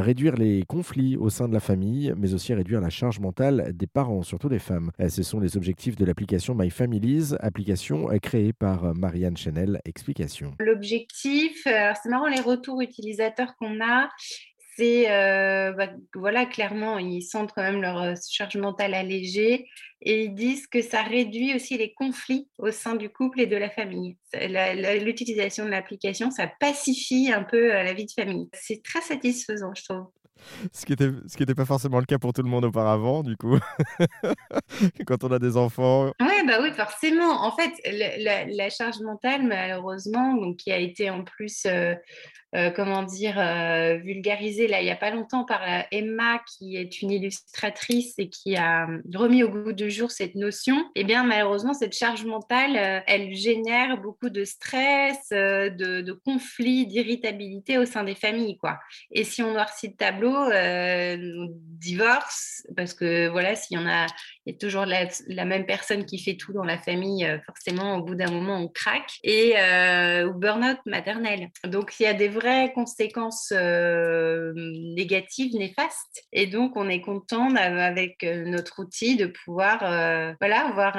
réduire les conflits au sein de la famille, mais aussi réduire la charge mentale des parents, surtout des femmes. Ce sont les objectifs de l'application My Families, application créée par Marianne Chanel. Explication. L'objectif, c'est marrant les retours utilisateurs qu'on a, c'est euh, bah, voilà clairement ils sentent quand même leur euh, charge mentale allégée et ils disent que ça réduit aussi les conflits au sein du couple et de la famille. L'utilisation de l'application, ça pacifie un peu euh, la vie de famille. C'est très satisfaisant, je trouve. Ce qui n'était ce qui était pas forcément le cas pour tout le monde auparavant, du coup, quand on a des enfants. Oui, bah oui, forcément. En fait, la, charge mentale, malheureusement, donc, qui a été en plus euh, comment dire, euh, vulgarisé là il n'y a pas longtemps par euh, Emma, qui est une illustratrice et qui a remis au goût du jour cette notion, eh bien malheureusement, cette charge mentale, elle génère beaucoup de stress, de, conflits, d'irritabilité au sein des familles. Quoi. Et si on noircit le tableau, on divorce, parce que voilà, s'il y en a, il y a toujours la, même personne qui fait tout dans la famille, forcément, au bout d'un moment, on craque, et ou burn-out maternel. Donc, il y a des vraies conséquences euh, négatives, néfastes. Et donc, on est content avec euh, notre outil de pouvoir euh, voilà, avoir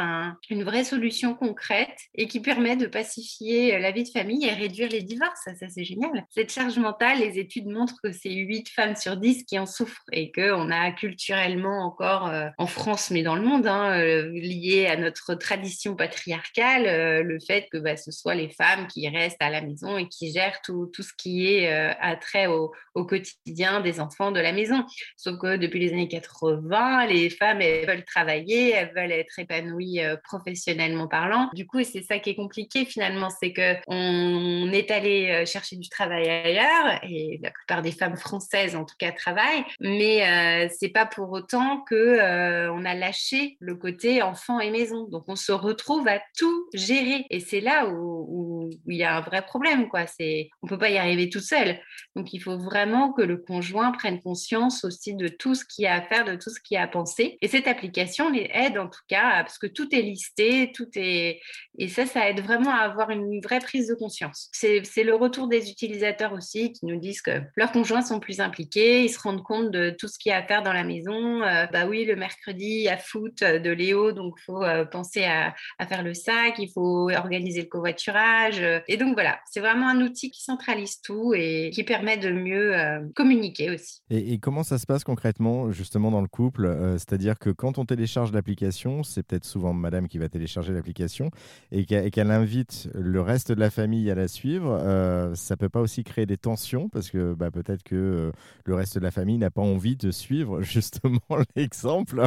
une vraie solution concrète et qui permet de pacifier la vie de famille et réduire les divorces. Ça, c'est génial. Cette charge mentale, les études montrent que c'est 8 femmes sur 10 qui en souffrent et qu'on a culturellement encore en France, mais dans le monde, hein, lié à notre tradition patriarcale, le fait que bah, ce soit les femmes qui restent à la maison et qui gèrent tout, tout ce qui est euh, attrait au, au, quotidien des enfants de la maison. Sauf que depuis les années 80, les femmes, elles veulent travailler, elles veulent être épanouies euh, professionnellement parlant. Du coup, c'est ça qui est compliqué finalement, c'est qu'on est allé euh, chercher du travail ailleurs, et la plupart des femmes françaises en tout cas travaillent, mais c'est pas pour autant que on a lâché le côté enfant et maison. Donc on se retrouve à tout gérer, et c'est là où, il y a un vrai problème, quoi. C'est on peut pas y arriver tout seul. Donc, il faut vraiment que le conjoint prenne conscience aussi de tout ce qu'il y a à faire, de tout ce qu'il y a à penser. Et cette application les aide en tout cas, parce que tout est listé, tout est... Et ça, ça aide vraiment à avoir une vraie prise de conscience. C'est le retour des utilisateurs aussi qui nous disent que leurs conjoints sont plus impliqués, ils se rendent compte de tout ce qu'il y a à faire dans la maison. Euh, bah oui, le mercredi, à foot de Léo, donc il faut euh, penser à, à, faire le sac, il faut organiser le covoiturage. Et donc voilà, c'est vraiment un outil qui centralise tout et qui permet de mieux euh, communiquer aussi. Et, comment ça se passe concrètement justement dans le couple? Euh, C'est-à-dire que quand on télécharge l'application, c'est peut-être souvent madame qui va télécharger l'application et qu'elle invite le reste de la famille à la suivre, euh, ça peut pas aussi créer des tensions? Parce que bah, peut-être que le reste de la famille n'a pas envie de suivre justement l'exemple.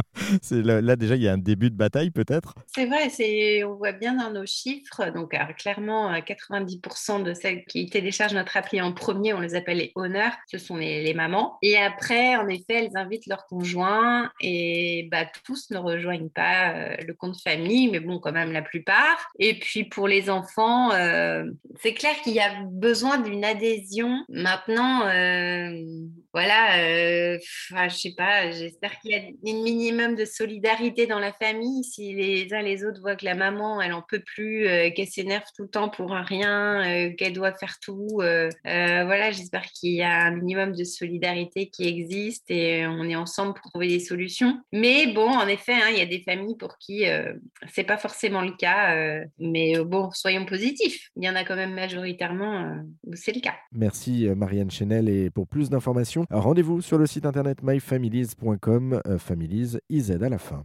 Là, là déjà, il y a un début de bataille peut-être. C'est vrai, c'est on voit bien dans nos chiffres. Donc clairement, 90% de celles qui téléchargent notre application en premier, on les appelle les honneurs, ce sont les, mamans. Et après, en effet, elles invitent leurs conjoints et bah, tous ne rejoignent pas euh, le compte famille, mais bon, quand même la plupart. Et puis pour les enfants, euh, c'est clair qu'il y a besoin d'une adhésion. Maintenant, euh, voilà, je sais pas, j'espère qu'il y a un minimum de solidarité dans la famille. Si les uns les autres voient que la maman, elle en peut plus, qu'elle s'énerve tout le temps pour rien, qu'elle doit faire tout, euh, voilà, j'espère qu'il y a un minimum de solidarité qui existe et on est ensemble pour trouver des solutions. Mais bon, en effet, hein, il y a des familles pour qui euh, c'est pas forcément le cas. Euh, mais bon, soyons positifs. Il y en a quand même majoritairement où c'est le cas. Merci Marianne Chenel. Et pour plus d'informations, rendez-vous sur le site internet myfamilies.com, families IZ à la fin.